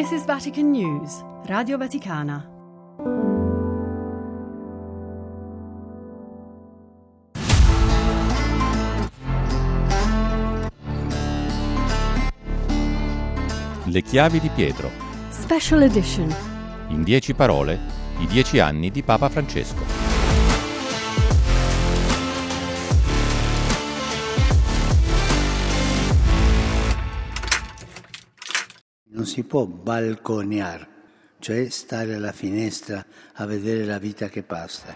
This is Vatican News, Radio Vaticana. Le chiavi di Pietro. Special edition. In dieci parole, i dieci anni di Papa Francesco. Si può balconeare, cioè stare alla finestra a vedere la vita che passa.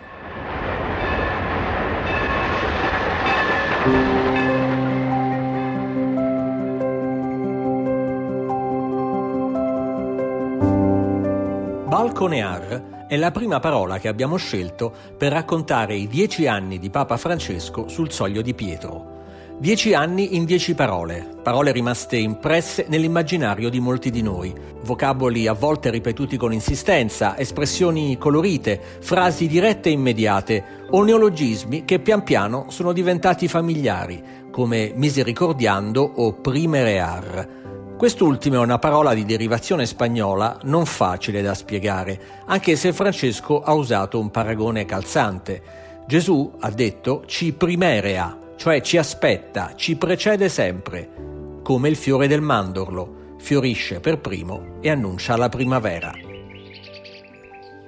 Balconear è la prima parola che abbiamo scelto per raccontare i dieci anni di Papa Francesco sul soglio di Pietro. Dieci anni in dieci parole, parole rimaste impresse nell'immaginario di molti di noi, vocaboli a volte ripetuti con insistenza, espressioni colorite, frasi dirette e immediate o neologismi che pian piano sono diventati familiari, come misericordiando o primerear. Quest'ultima è una parola di derivazione spagnola non facile da spiegare, anche se Francesco ha usato un paragone calzante. Gesù ha detto ci primerea, cioè ci aspetta, ci precede sempre, come il fiore del mandorlo, fiorisce per primo e annuncia la primavera.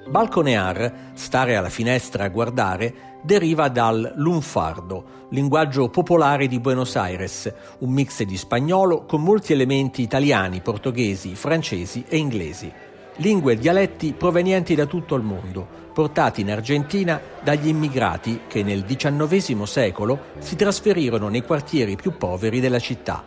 Balconear, stare alla finestra a guardare, deriva dal lunfardo, linguaggio popolare di Buenos Aires, un mix di spagnolo con molti elementi italiani, portoghesi, francesi e inglesi. Lingue e dialetti provenienti da tutto il mondo, portati in Argentina dagli immigrati che nel XIX secolo si trasferirono nei quartieri più poveri della città.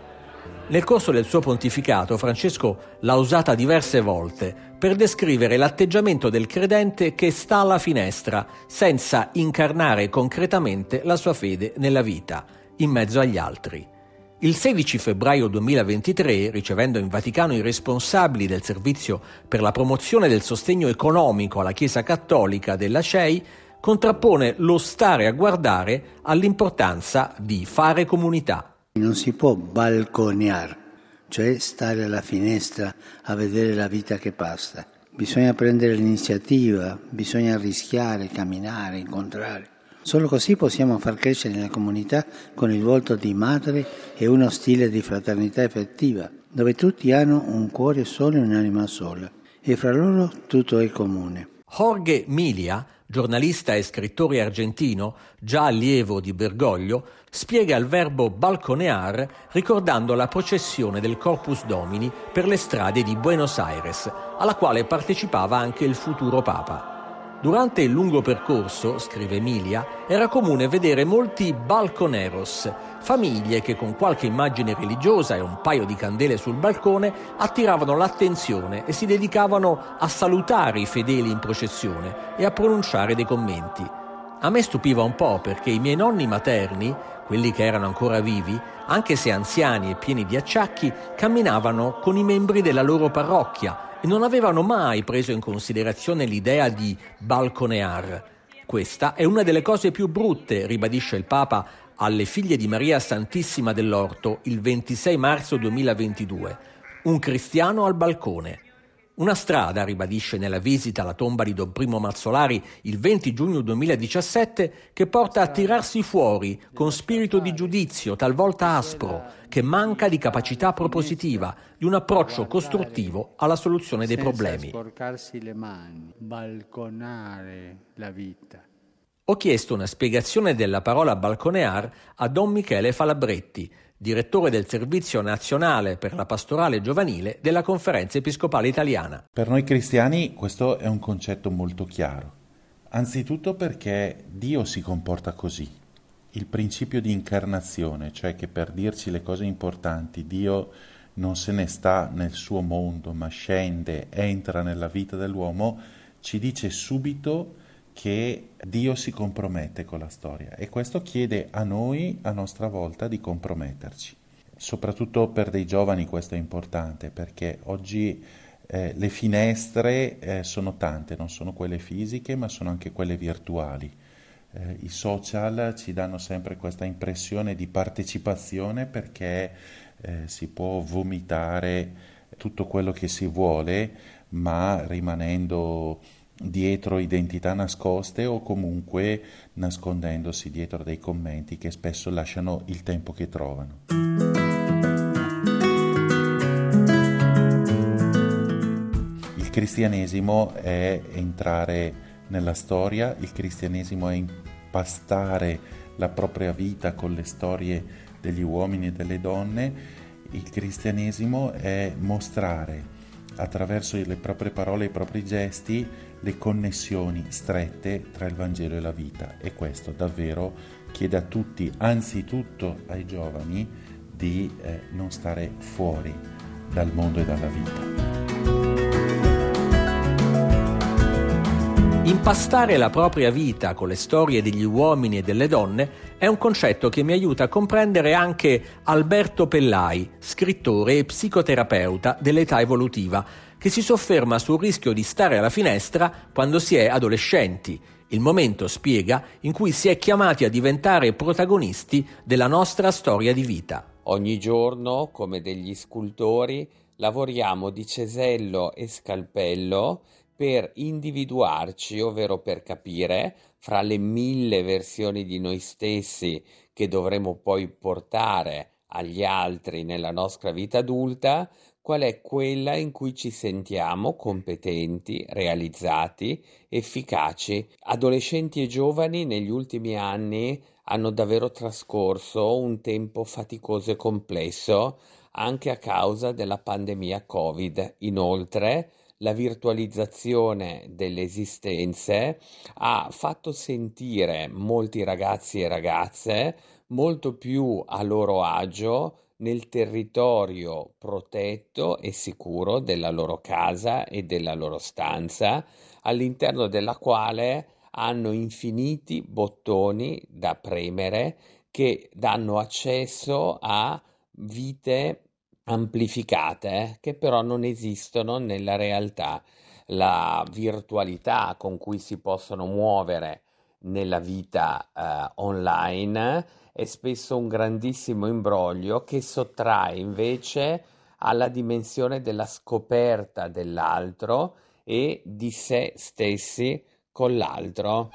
Nel corso del suo pontificato Francesco l'ha usata diverse volte per descrivere l'atteggiamento del credente che sta alla finestra senza incarnare concretamente la sua fede nella vita, in mezzo agli altri. Il 16 febbraio 2023, ricevendo in Vaticano i responsabili del servizio per la promozione del sostegno economico alla Chiesa Cattolica della CEI, contrappone lo stare a guardare all'importanza di fare comunità. Non si può balconeare, cioè stare alla finestra a vedere la vita che passa. Bisogna prendere l'iniziativa, bisogna rischiare, camminare, incontrare. Solo così possiamo far crescere la comunità con il volto di madre e uno stile di fraternità effettiva, dove tutti hanno un cuore solo e un'anima sola, e fra loro tutto è comune. Jorge Milia, giornalista e scrittore argentino, già allievo di Bergoglio, spiega il verbo balconear ricordando la processione del Corpus Domini per le strade di Buenos Aires, alla quale partecipava anche il futuro Papa. Durante il lungo percorso, scrive Emilia, era comune vedere molti balconeros, famiglie che con qualche immagine religiosa e un paio di candele sul balcone attiravano l'attenzione e si dedicavano a salutare i fedeli in processione e a pronunciare dei commenti. A me stupiva un po' perché i miei nonni materni, quelli che erano ancora vivi, anche se anziani e pieni di acciacchi, camminavano con i membri della loro parrocchia e non avevano mai preso in considerazione l'idea di balconear. Questa è una delle cose più brutte, ribadisce il Papa alle figlie di Maria Santissima dell'Orto il 26 marzo 2022. Un cristiano al balcone. Una strada, ribadisce nella visita alla tomba di Don Primo Mazzolari il 20 giugno 2017, che porta a tirarsi fuori con spirito di giudizio, talvolta aspro, che manca di capacità propositiva, di un approccio costruttivo alla soluzione dei problemi. sporcarsi le mani, balconare la vita. Ho chiesto una spiegazione della parola balconear a Don Michele Falabretti, direttore del Servizio Nazionale per la Pastorale Giovanile della Conferenza Episcopale Italiana. Per noi cristiani questo è un concetto molto chiaro, anzitutto perché Dio si comporta così. Il principio di incarnazione, cioè che per dirci le cose importanti Dio non se ne sta nel suo mondo, ma scende, entra nella vita dell'uomo, ci dice subito che Dio si compromette con la storia e questo chiede a noi a nostra volta di comprometterci. Soprattutto per dei giovani questo è importante perché oggi eh, le finestre eh, sono tante, non sono quelle fisiche ma sono anche quelle virtuali. Eh, I social ci danno sempre questa impressione di partecipazione perché eh, si può vomitare tutto quello che si vuole, ma rimanendo dietro identità nascoste o comunque nascondendosi dietro dei commenti che spesso lasciano il tempo che trovano. Il cristianesimo è entrare nella storia, il cristianesimo è impastare la propria vita con le storie degli uomini e delle donne, il cristianesimo è mostrare attraverso le proprie parole e i propri gesti le connessioni strette tra il Vangelo e la vita e questo davvero chiede a tutti, anzitutto ai giovani, di eh, non stare fuori dal mondo e dalla vita. Impastare la propria vita con le storie degli uomini e delle donne è un concetto che mi aiuta a comprendere anche Alberto Pellai, scrittore e psicoterapeuta dell'età evolutiva, che si sofferma sul rischio di stare alla finestra quando si è adolescenti, il momento, spiega, in cui si è chiamati a diventare protagonisti della nostra storia di vita. Ogni giorno, come degli scultori, lavoriamo di cesello e scalpello per individuarci, ovvero per capire, fra le mille versioni di noi stessi che dovremo poi portare agli altri nella nostra vita adulta, qual è quella in cui ci sentiamo competenti, realizzati, efficaci. Adolescenti e giovani negli ultimi anni hanno davvero trascorso un tempo faticoso e complesso anche a causa della pandemia Covid. Inoltre, la virtualizzazione delle esistenze ha fatto sentire molti ragazzi e ragazze molto più a loro agio nel territorio protetto e sicuro della loro casa e della loro stanza, all'interno della quale hanno infiniti bottoni da premere che danno accesso a vite amplificate che però non esistono nella realtà. La virtualità con cui si possono muovere nella vita eh, online è spesso un grandissimo imbroglio che sottrae invece alla dimensione della scoperta dell'altro e di sé stessi con l'altro.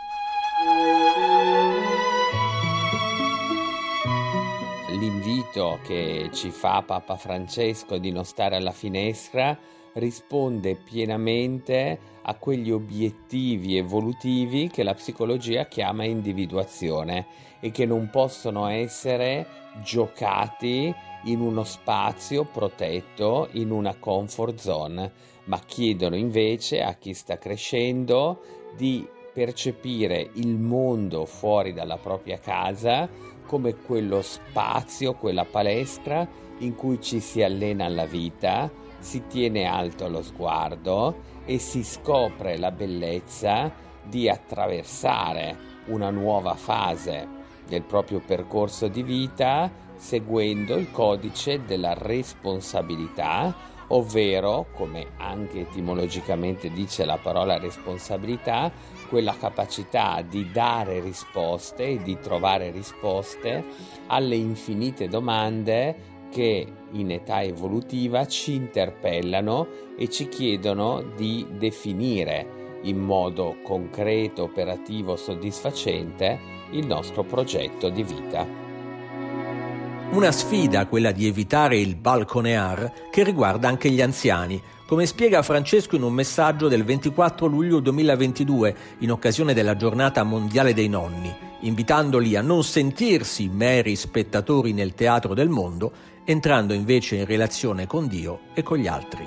L'invito che ci fa Papa Francesco di non stare alla finestra risponde pienamente a quegli obiettivi evolutivi che la psicologia chiama individuazione e che non possono essere giocati in uno spazio protetto, in una comfort zone, ma chiedono invece a chi sta crescendo di percepire il mondo fuori dalla propria casa come quello spazio, quella palestra in cui ci si allena alla vita, si tiene alto lo sguardo e si scopre la bellezza di attraversare una nuova fase del proprio percorso di vita seguendo il codice della responsabilità, ovvero, come anche etimologicamente dice la parola responsabilità, quella capacità di dare risposte e di trovare risposte alle infinite domande che in età evolutiva ci interpellano e ci chiedono di definire in modo concreto, operativo, soddisfacente il nostro progetto di vita. Una sfida quella di evitare il balconear che riguarda anche gli anziani, come spiega Francesco in un messaggio del 24 luglio 2022 in occasione della giornata mondiale dei nonni, invitandoli a non sentirsi meri spettatori nel teatro del mondo entrando invece in relazione con Dio e con gli altri.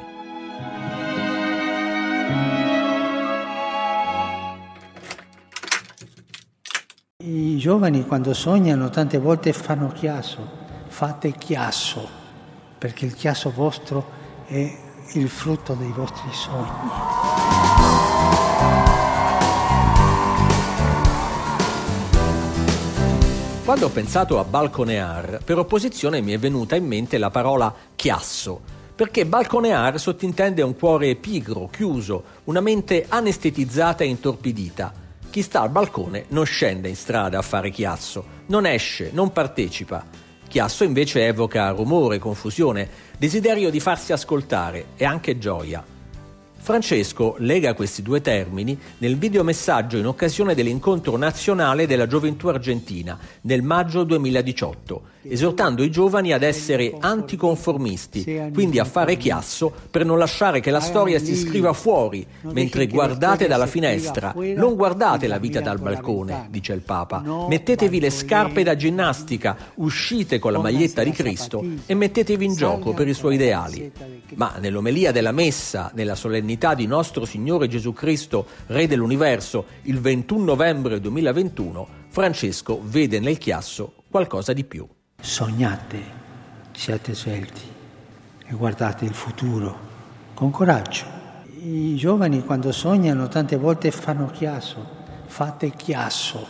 I giovani quando sognano tante volte fanno chiasso, fate chiasso, perché il chiasso vostro è il frutto dei vostri sogni. Quando ho pensato a balconear, per opposizione mi è venuta in mente la parola chiasso, perché balconear sottintende un cuore pigro, chiuso, una mente anestetizzata e intorpidita. Chi sta al balcone non scende in strada a fare chiasso, non esce, non partecipa. Chiasso invece evoca rumore, confusione, desiderio di farsi ascoltare e anche gioia. Francesco lega questi due termini nel videomessaggio in occasione dell'incontro nazionale della gioventù argentina nel maggio 2018, esortando i giovani ad essere anticonformisti, quindi a fare chiasso per non lasciare che la storia si scriva fuori, mentre guardate dalla finestra, non guardate la vita dal balcone, dice il Papa, mettetevi le scarpe da ginnastica, uscite con la maglietta di Cristo e mettetevi in gioco per i suoi ideali. Ma nell'omelia della messa, nella solennità solennità di nostro Signore Gesù Cristo, Re dell'universo, il 21 novembre 2021, Francesco vede nel chiasso qualcosa di più. Sognate, siate svelti e guardate il futuro con coraggio. I giovani quando sognano tante volte fanno chiasso, fate chiasso,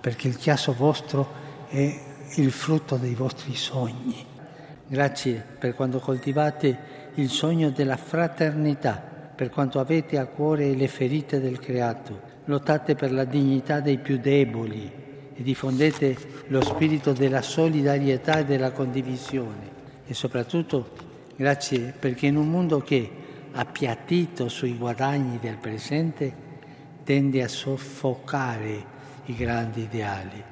perché il chiasso vostro è il frutto dei vostri sogni. Grazie per quando coltivate il sogno della fraternità per quanto avete a cuore le ferite del creato, lottate per la dignità dei più deboli e diffondete lo spirito della solidarietà e della condivisione. E soprattutto grazie perché in un mondo che, appiattito sui guadagni del presente, tende a soffocare i grandi ideali.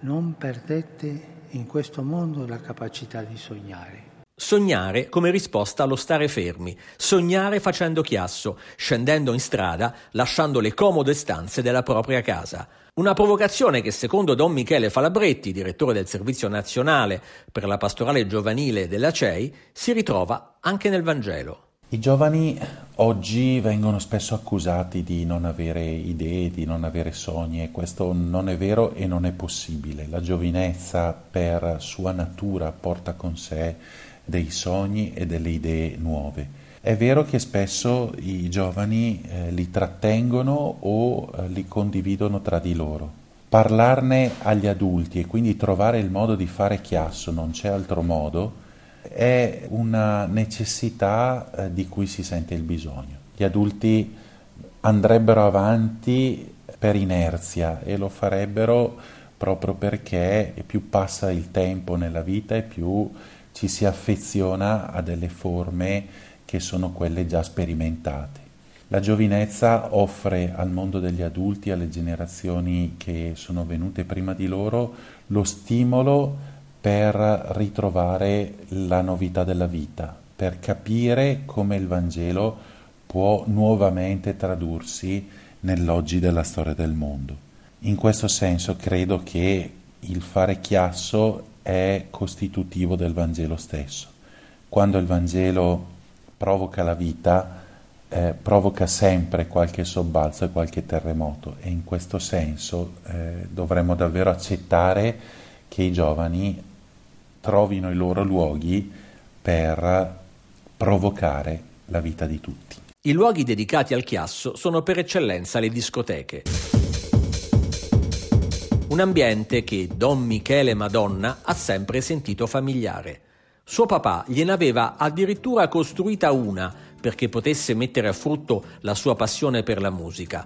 Non perdete in questo mondo la capacità di sognare. Sognare come risposta allo stare fermi, sognare facendo chiasso, scendendo in strada, lasciando le comode stanze della propria casa. Una provocazione che secondo Don Michele Falabretti, direttore del Servizio Nazionale per la Pastorale Giovanile della CEI, si ritrova anche nel Vangelo. I giovani oggi vengono spesso accusati di non avere idee, di non avere sogni e questo non è vero e non è possibile. La giovinezza per sua natura porta con sé dei sogni e delle idee nuove. È vero che spesso i giovani eh, li trattengono o eh, li condividono tra di loro. Parlarne agli adulti e quindi trovare il modo di fare chiasso, non c'è altro modo, è una necessità eh, di cui si sente il bisogno. Gli adulti andrebbero avanti per inerzia e lo farebbero proprio perché più passa il tempo nella vita e più ci si affeziona a delle forme che sono quelle già sperimentate. La giovinezza offre al mondo degli adulti, alle generazioni che sono venute prima di loro, lo stimolo per ritrovare la novità della vita, per capire come il Vangelo può nuovamente tradursi nell'oggi della storia del mondo. In questo senso credo che il fare chiasso è costitutivo del Vangelo stesso. Quando il Vangelo provoca la vita, eh, provoca sempre qualche sobbalzo e qualche terremoto e in questo senso eh, dovremmo davvero accettare che i giovani trovino i loro luoghi per provocare la vita di tutti. I luoghi dedicati al chiasso sono per eccellenza le discoteche. Un ambiente che Don Michele Madonna ha sempre sentito familiare. Suo papà gliene aveva addirittura costruita una perché potesse mettere a frutto la sua passione per la musica.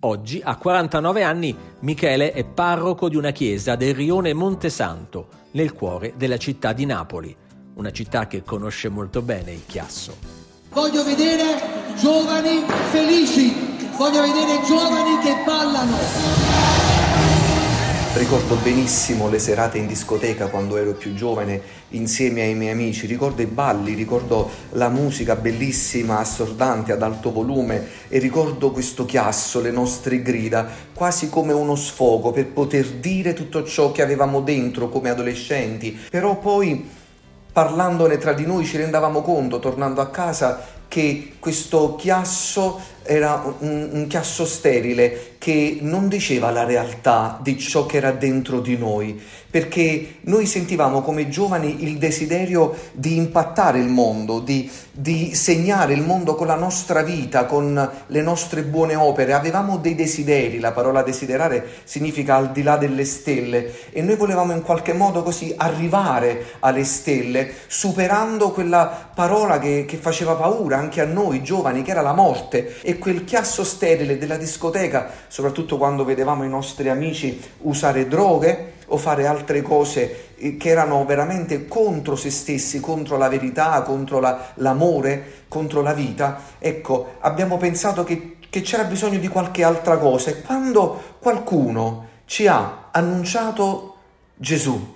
Oggi, a 49 anni, Michele è parroco di una chiesa del rione Montesanto, nel cuore della città di Napoli, una città che conosce molto bene il chiasso. Voglio vedere giovani felici, voglio vedere giovani che ballano. Ricordo benissimo le serate in discoteca quando ero più giovane insieme ai miei amici, ricordo i balli, ricordo la musica bellissima, assordante, ad alto volume e ricordo questo chiasso, le nostre grida, quasi come uno sfogo per poter dire tutto ciò che avevamo dentro come adolescenti. Però poi parlandone tra di noi ci rendavamo conto, tornando a casa, che questo chiasso era un, un, chiasso sterile che non diceva la realtà di ciò che era dentro di noi, perché noi sentivamo come giovani il desiderio di impattare il mondo, di, di segnare il mondo con la nostra vita, con le nostre buone opere, avevamo dei desideri, la parola desiderare significa al di là delle stelle e noi volevamo in qualche modo così arrivare alle stelle, superando quella parola che, che faceva paura anche a noi giovani, che era la morte. E quel chiasso sterile della discoteca, soprattutto quando vedevamo i nostri amici usare droghe, o fare altre cose eh, che erano veramente contro se stessi, contro la verità, contro la, l'amore, contro la vita, ecco, abbiamo pensato che, che c'era bisogno di qualche altra cosa e quando qualcuno ci ha annunciato Gesù,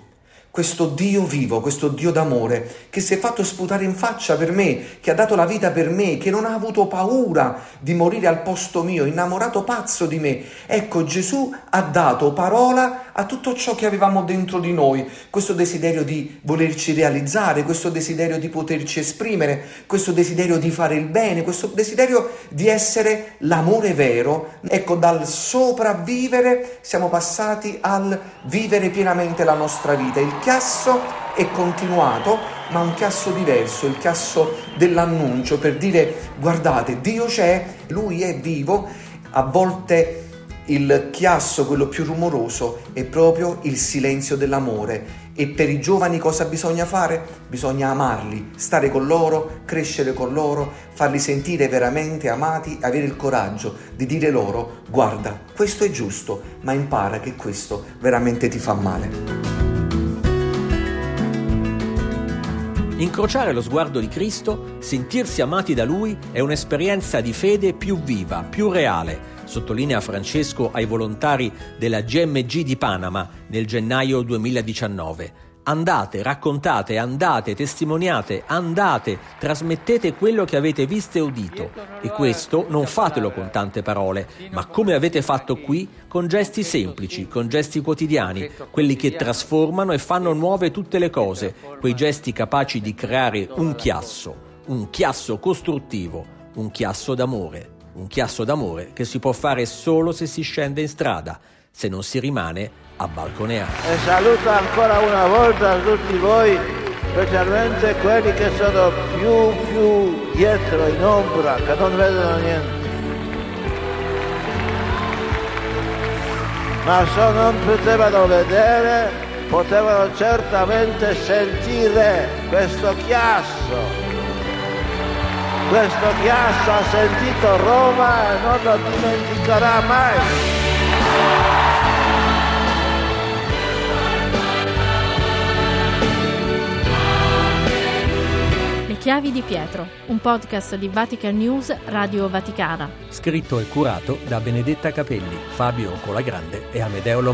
questo Dio vivo, questo Dio d'amore, che si è fatto sputare in faccia per me, che ha dato la vita per me, che non ha avuto paura di morire al posto mio, innamorato pazzo di me. Ecco, Gesù ha dato parola a tutto ciò che avevamo dentro di noi, questo desiderio di volerci realizzare, questo desiderio di poterci esprimere, questo desiderio di fare il bene, questo desiderio di essere l'amore vero. Ecco, dal sopravvivere siamo passati al vivere pienamente la nostra vita. Il chiasso è continuato, ma un chiasso diverso, il chiasso dell'annuncio per dire guardate, Dio c'è, Lui è vivo, a volte il chiasso, quello più rumoroso, è proprio il silenzio dell'amore. E per i giovani cosa bisogna fare? Bisogna amarli, stare con loro, crescere con loro, farli sentire veramente amati, avere il coraggio di dire loro guarda, questo è giusto, ma impara che questo veramente ti fa male. Incrociare lo sguardo di Cristo, sentirsi amati da Lui, è un'esperienza di fede più viva, più reale, sottolinea Francesco ai volontari della GMG di Panama nel gennaio 2019. Andate, raccontate, andate, testimoniate, andate, trasmettete quello che avete visto e udito. E questo non fatelo con tante parole, ma come avete fatto qui, con gesti semplici, con gesti quotidiani, quelli che trasformano e fanno nuove tutte le cose, quei gesti capaci di creare un chiasso, un chiasso costruttivo, un chiasso d'amore. Un chiasso d'amore che si può fare solo se si scende in strada, se non si rimane a balconeare. E saluto ancora una volta tutti voi, specialmente quelli che sono più, più dietro, in ombra, che non vedono niente. Ma se non potevano vedere, potevano certamente sentire questo chiasso. Questo chiasso ha sentito Roma e non lo dimenticherà mai. Chiavi di Pietro, un podcast di Vatican News Radio Vaticana. Scritto e curato da Benedetta Capelli, Fabio Colagrande e Amedeo Lo